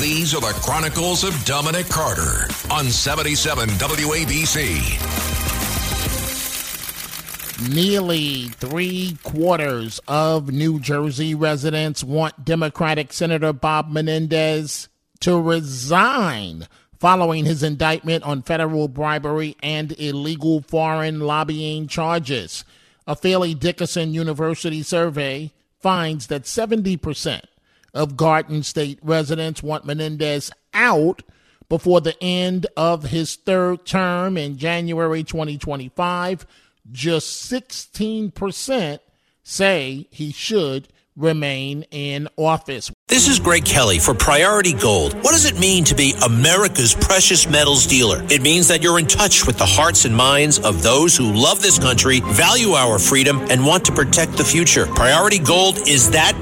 These are the Chronicles of Dominic Carter on 77 WABC. Nearly three quarters of New Jersey residents want Democratic Senator Bob Menendez to resign following his indictment on federal bribery and illegal foreign lobbying charges. A Fairleigh Dickinson University survey finds that 70% of Garden State residents want Menendez out before the end of his third term in January 2025. Just 16% say he should remain in office. This is Greg Kelly for Priority Gold. What does it mean to be America's precious metals dealer? It means that you're in touch with the hearts and minds of those who love this country, value our freedom, and want to protect the future. Priority Gold is that